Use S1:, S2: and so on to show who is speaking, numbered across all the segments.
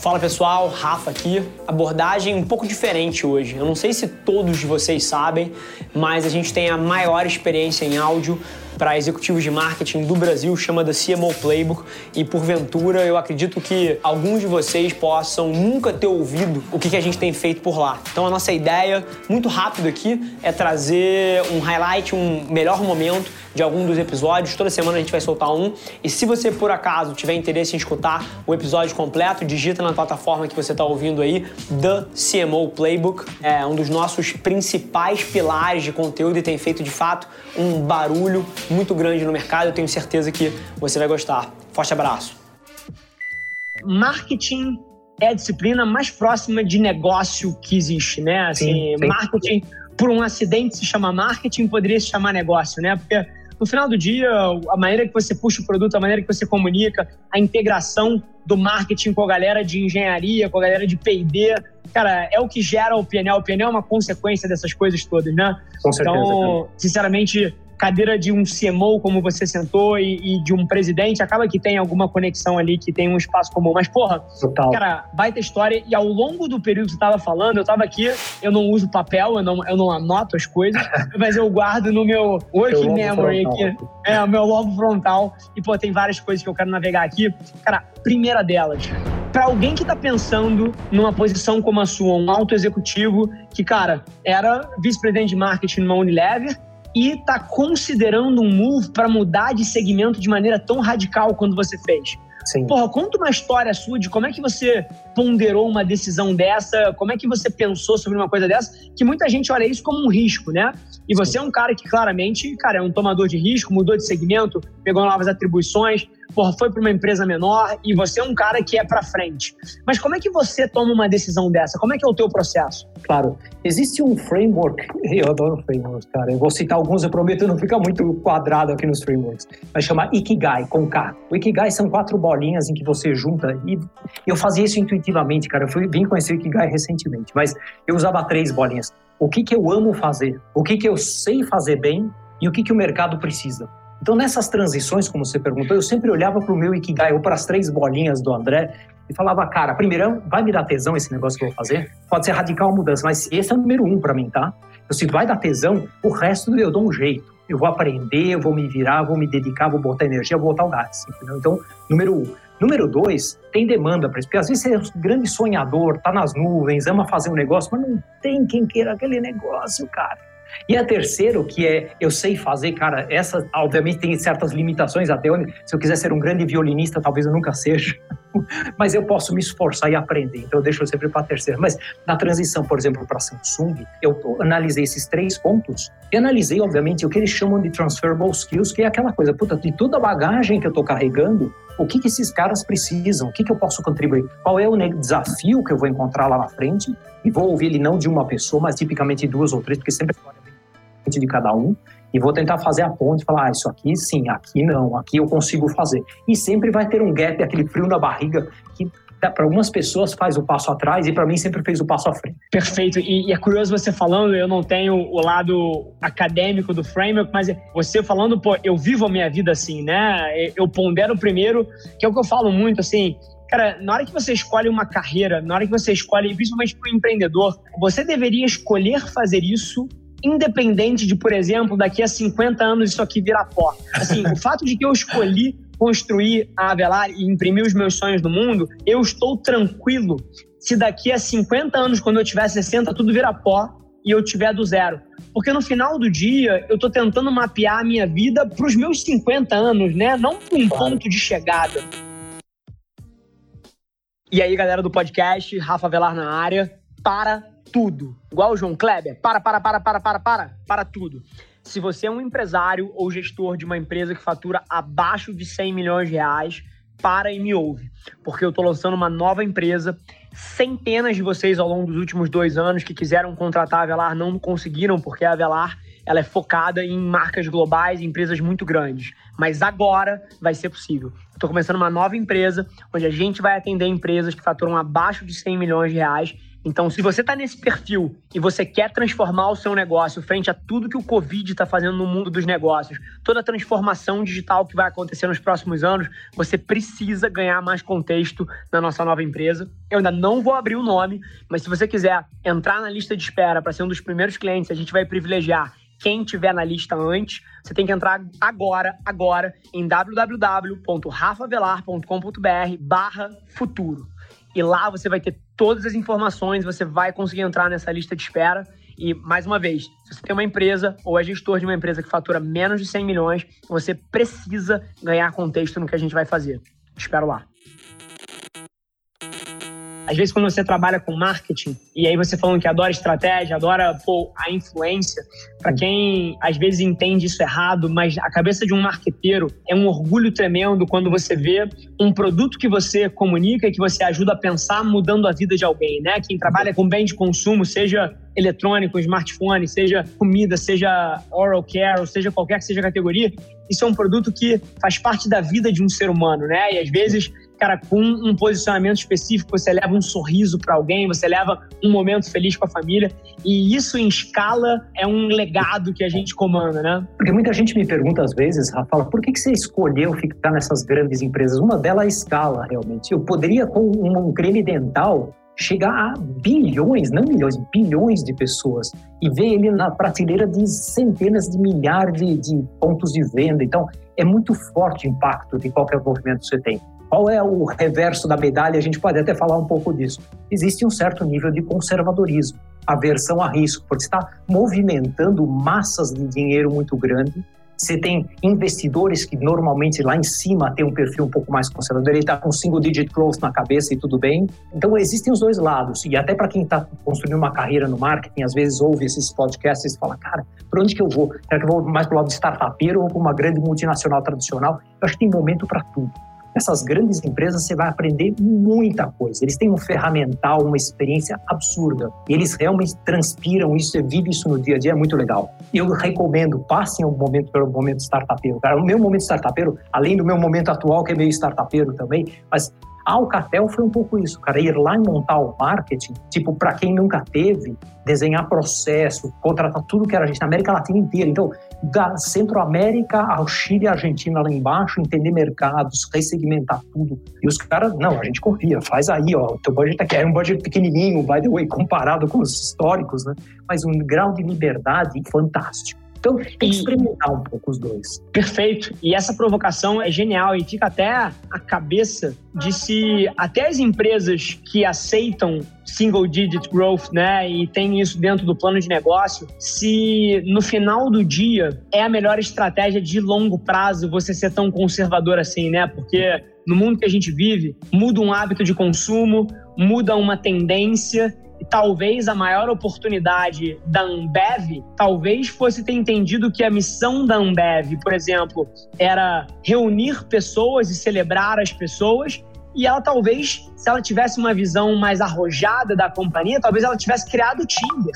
S1: Fala pessoal, Rafa aqui. Abordagem um pouco diferente hoje. Eu não sei se todos vocês sabem, mas a gente tem a maior experiência em áudio para executivos de marketing do Brasil, chama da CMO Playbook, e porventura eu acredito que alguns de vocês possam nunca ter ouvido o que a gente tem feito por lá. Então a nossa ideia, muito rápido aqui, é trazer um highlight, um melhor momento de algum dos episódios. Toda semana a gente vai soltar um. E se você, por acaso, tiver interesse em escutar o episódio completo, digita na plataforma que você está ouvindo aí, The CMO Playbook. É um dos nossos principais pilares de conteúdo e tem feito, de fato, um barulho muito grande no mercado. Eu tenho certeza que você vai gostar. Forte abraço. Marketing é a disciplina mais próxima de negócio que existe, né? Assim, sim, sim. marketing, por um acidente se chama marketing, poderia se chamar negócio, né? Porque no final do dia, a maneira que você puxa o produto, a maneira que você comunica, a integração do marketing com a galera de engenharia, com a galera de P&D, cara, é o que gera o PNL. O PNL é uma consequência dessas coisas todas, né?
S2: Com certeza.
S1: Então, sinceramente, cadeira de um CMO, como você sentou, e, e, de um presidente, acaba que tem alguma conexão ali, que tem um espaço comum. Mas, porra, Total. cara, baita história. E ao longo do período que você estava falando, eu estava aqui, eu não uso papel, eu não, eu não anoto as coisas, mas eu guardo no meu working memory aqui. É, o meu logo frontal. E, pô, tem várias coisas que eu quero navegar aqui. Cara, primeira delas, para alguém que está pensando numa posição como a sua, um alto executivo que, cara, era vice-presidente de marketing numa Unilever, e está considerando um move para mudar de segmento de maneira tão radical quando você fez. Sim. Porra, conta uma história sua de como é que você ponderou uma decisão dessa, como é que você pensou sobre uma coisa dessa, que muita gente olha isso como um risco, né? E você Sim. é um cara que claramente, cara, é um tomador de risco, mudou de segmento, pegou novas atribuições, porra, foi para uma empresa menor e você é um cara que é para frente. Mas como é que você toma uma decisão dessa? Como é que é o teu processo?
S2: Claro, existe um framework, eu adoro frameworks, cara. Eu vou citar alguns, eu prometo não ficar muito quadrado aqui nos frameworks. Vai chamar Ikigai, com K. O Ikigai são quatro bolinhas em que você junta e eu fazia isso intuitivamente, cara. Eu fui, vim conhecer o Ikigai recentemente, mas eu usava três bolinhas. O que que eu amo fazer? O que que eu sei fazer bem? E o que que o mercado precisa? Então, nessas transições, como você perguntou, eu sempre olhava para o meu Ikigai ou para as três bolinhas do André e falava, cara, primeiro, vai me dar tesão esse negócio que eu vou fazer? Pode ser radical a mudança, mas esse é o número um para mim, tá? Então, se vai dar tesão, o resto eu dou um jeito. Eu vou aprender, eu vou me virar, vou me dedicar, vou botar energia, vou botar o gás. Entendeu? Então, número um. Número dois, tem demanda para isso. Porque às vezes você é um grande sonhador, tá nas nuvens, ama fazer um negócio, mas não tem quem queira aquele negócio, cara. E a terceiro, que é eu sei fazer, cara, essa obviamente tem certas limitações até onde, se eu quiser ser um grande violinista, talvez eu nunca seja, mas eu posso me esforçar e aprender. Então eu deixo sempre para a terceira. Mas na transição, por exemplo, para Samsung, eu analisei esses três pontos e analisei, obviamente, o que eles chamam de transferable skills, que é aquela coisa, puta, de toda a bagagem que eu estou carregando, o que, que esses caras precisam, o que, que eu posso contribuir, qual é o desafio que eu vou encontrar lá na frente, e vou ouvir ele não de uma pessoa, mas tipicamente duas ou três, porque sempre de cada um e vou tentar fazer a ponte, falar, ah, isso aqui sim, aqui não, aqui eu consigo fazer. E sempre vai ter um gap, aquele frio na barriga que para algumas pessoas faz o passo atrás e para mim sempre fez o passo à frente.
S1: Perfeito. E, e, é curioso você falando, eu não tenho o lado acadêmico do framework, mas você falando, pô, eu vivo a minha vida assim, né? Eu pondero primeiro, que é o que eu falo muito, assim, Cara, na hora que você escolhe uma carreira, na hora que você escolhe, principalmente para o empreendedor, você deveria escolher fazer isso independente de, por exemplo, daqui a 50 anos isso aqui virar pó. Assim, o fato de que eu escolhi construir a Avelar e imprimir os meus sonhos no mundo, eu estou tranquilo se daqui a 50 anos, quando eu tiver 60, tudo virar pó e eu tiver do zero. Porque no final do dia, eu estou tentando mapear a minha vida para os meus 50 anos, né? Não para um ponto de chegada. E aí, galera do podcast, Rafa Velar na área, para tudo. Igual o João Kleber, para, para, para, para, para, para, para tudo. Se você é um empresário ou gestor de uma empresa que fatura abaixo de 100 milhões de reais, para e me ouve, porque eu estou lançando uma nova empresa. Centenas de vocês ao longo dos últimos dois anos que quiseram contratar a Avelar não conseguiram, porque a Avelar ela é focada em marcas globais, em empresas muito grandes. Mas agora vai ser possível. Estou começando uma nova empresa onde a gente vai atender empresas que faturam abaixo de 100 milhões de reais Então, se você está nesse perfil e você quer transformar o seu negócio frente a tudo que o Covid está fazendo no mundo dos negócios, toda a transformação digital que vai acontecer nos próximos anos, você precisa ganhar mais contexto na nossa nova empresa. Eu ainda não vou abrir o nome, mas se você quiser entrar na lista de espera para ser um dos primeiros clientes, a gente vai privilegiar quem tiver na lista antes, você tem que entrar agora, agora, em www.rafavelar.com.br barra futuro. E lá você vai ter todas as informações, você vai conseguir entrar nessa lista de espera. E, mais uma vez, se você tem uma empresa ou é gestor de uma empresa que fatura menos de 100 milhões, você precisa ganhar contexto no que a gente vai fazer. Espero lá. Às vezes, quando você trabalha com marketing, e aí você falando que adora estratégia, adora pô, a influência, para quem às vezes entende isso errado, mas a cabeça de um marqueteiro é um orgulho tremendo quando você vê um produto que você comunica e que você ajuda a pensar mudando a vida de alguém, né? Quem trabalha com bem de consumo, seja eletrônico, smartphone, seja comida, seja oral care, ou seja qualquer que seja a categoria, isso é um produto que faz parte da vida de um ser humano, né? E às vezes cara, com um posicionamento específico, você leva um sorriso para alguém, você leva um momento feliz com a família. E isso em escala é um legado que a gente comanda, né?
S2: Porque muita gente me pergunta às vezes, Rafa, por que, que você escolheu ficar nessas grandes empresas? Uma delas é a escala, realmente. Eu poderia, com um creme dental, chegar a bilhões, não milhões, bilhões de pessoas e ver ele na prateleira de centenas de milhares de, de pontos de venda. Então, é muito forte o impacto de qualquer movimento que você tem. Qual é o reverso da medalha? A gente pode até falar um pouco disso. Existe um certo nível de conservadorismo, aversão a risco, porque está movimentando massas de dinheiro muito grande. Você tem investidores que normalmente lá em cima tem um perfil um pouco mais conservador, ele está com single digit growth na cabeça e tudo bem. Então existem os dois lados. E até para quem está construindo uma carreira no marketing, às vezes ouve esses podcasts e fala, cara, para onde que eu vou? Será que eu vou mais para o lado de startupeiro ou para uma grande multinacional tradicional? Eu acho que tem momento para tudo. Essas grandes empresas você vai aprender muita coisa. Eles têm um ferramental, uma experiência absurda. E eles realmente transpiram isso, você vive isso no dia a dia, é muito legal. Eu recomendo, passem um momento pelo momento startupeiro. Cara, o meu momento startupeiro, além do meu momento atual, que é meio startupeiro também, mas Alcatel foi um pouco isso, cara, ir lá e montar o marketing, tipo, para quem nunca teve, desenhar processo, contratar tudo que era gente na América Latina inteira. Então, da Centro-América ao Chile e Argentina lá embaixo, entender mercados, ressegmentar tudo. E os caras, não, a gente confia, faz aí, ó, o teu budget aqui é um budget pequenininho, by the way, comparado com os históricos, né? Mas um grau de liberdade fantástico. Então, tem que experimentar um pouco os dois.
S1: Perfeito. E essa provocação é genial e fica até a cabeça de se até as empresas que aceitam single digit growth, né, e tem isso dentro do plano de negócio, se no final do dia é a melhor estratégia de longo prazo você ser tão conservador assim, né? Porque no mundo que a gente vive, muda um hábito de consumo, muda uma tendência e talvez a maior oportunidade da Ambev talvez fosse ter entendido que a missão da Ambev, por exemplo, era reunir pessoas e celebrar as pessoas. E ela talvez, se ela tivesse uma visão mais arrojada da companhia, talvez ela tivesse criado o Tinder.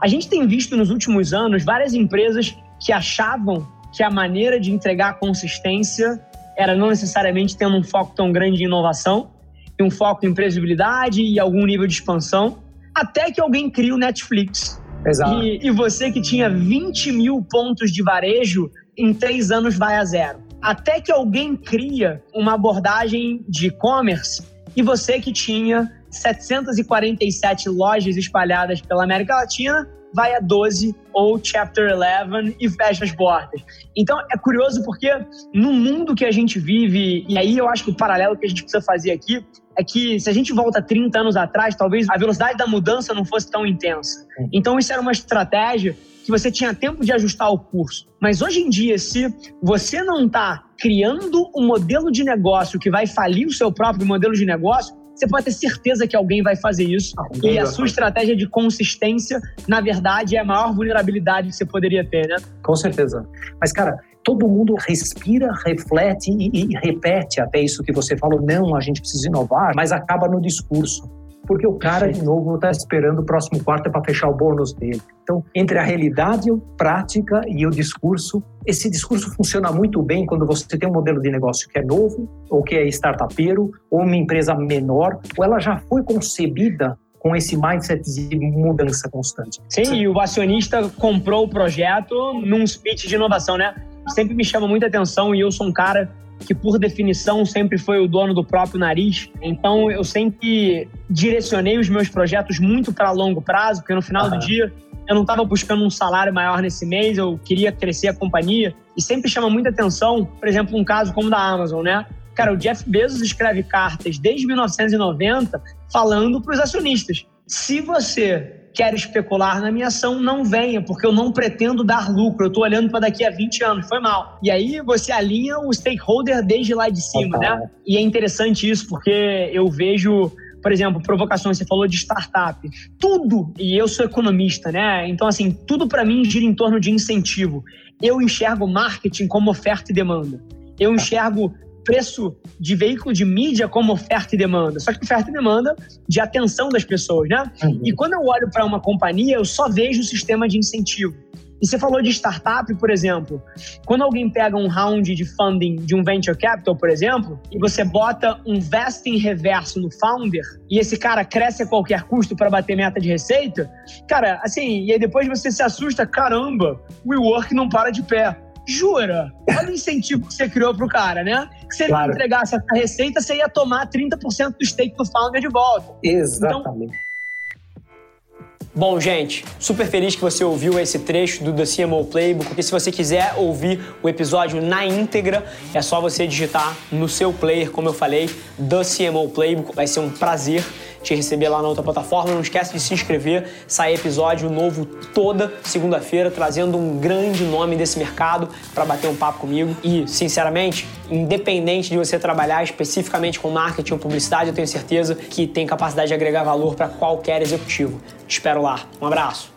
S1: A gente tem visto nos últimos anos várias empresas que achavam que a maneira de entregar consistência era não necessariamente tendo um foco tão grande em inovação, e um foco em previsibilidade e algum nível de expansão, até que alguém cria o Netflix.
S2: Exato.
S1: E, e você que tinha 20 mil pontos de varejo, em três anos vai a zero. Até que alguém cria uma abordagem de e-commerce e você que tinha 747 lojas espalhadas pela América Latina vai a 12 ou Chapter 11 e fecha as portas. Então é curioso porque no mundo que a gente vive, e aí eu acho que o paralelo que a gente precisa fazer aqui é que se a gente volta 30 anos atrás, talvez a velocidade da mudança não fosse tão intensa. Então isso era uma estratégia que você tinha tempo de ajustar o curso. Mas hoje em dia, se você não está criando um modelo de negócio que vai falir o seu próprio modelo de negócio, você pode ter certeza que alguém vai fazer isso. Ah, e a sua estratégia de consistência, na verdade, é a maior vulnerabilidade que você poderia ter, né?
S2: Com certeza. Mas, cara, todo mundo respira, reflete e, e repete até isso que você falou. Não, a gente precisa inovar, mas acaba no discurso porque o cara, de novo, está esperando o próximo quarto para fechar o bônus dele. Então, entre a realidade, a prática e o discurso, esse discurso funciona muito bem quando você tem um modelo de negócio que é novo, ou que é startupeiro, ou uma empresa menor, ou ela já foi concebida com esse mindset de mudança constante.
S1: Sim, e o acionista comprou o projeto num speech de inovação, né? Sempre me chama muita atenção e eu sou um cara que por definição sempre foi o dono do próprio nariz. Então eu sempre direcionei os meus projetos muito para longo prazo, porque no final uhum. do dia eu não estava buscando um salário maior nesse mês, eu queria crescer a companhia. E sempre chama muita atenção, por exemplo, um caso como o da Amazon, né? Cara, o Jeff Bezos escreve cartas desde 1990 falando para os acionistas: se você quer especular na minha ação, não venha, porque eu não pretendo dar lucro. Eu estou olhando para daqui a 20 anos, foi mal. E aí você alinha o stakeholder desde lá de cima, né? E é interessante isso, porque eu vejo por exemplo, provocações, você falou de startup. Tudo, e eu sou economista, né? Então, assim, tudo para mim gira em torno de incentivo. Eu enxergo marketing como oferta e demanda. Eu enxergo preço de veículo de mídia como oferta e demanda. Só que oferta e demanda de atenção das pessoas, né? Uhum. E quando eu olho para uma companhia, eu só vejo o sistema de incentivo. E você falou de startup, por exemplo. Quando alguém pega um round de funding de um venture capital, por exemplo, e você bota um vesting reverso no founder, e esse cara cresce a qualquer custo para bater meta de receita, cara, assim, e aí depois você se assusta, caramba, o WeWork não para de pé. Jura? Olha o incentivo que você criou pro cara, né? Que se ele claro. entregasse essa receita, você ia tomar 30% do stake do founder de volta.
S2: Exatamente. Então,
S1: Bom, gente, super feliz que você ouviu esse trecho do The CMO Playbook, porque se você quiser ouvir o episódio na íntegra, é só você digitar no seu player, como eu falei, The CMO Playbook, vai ser um prazer te receber lá na outra plataforma. Não esquece de se inscrever, sai episódio novo toda segunda-feira, trazendo um grande nome desse mercado para bater um papo comigo. E, sinceramente, independente de você trabalhar especificamente com marketing ou publicidade, eu tenho certeza que tem capacidade de agregar valor para qualquer executivo. Te espero lá. Um abraço.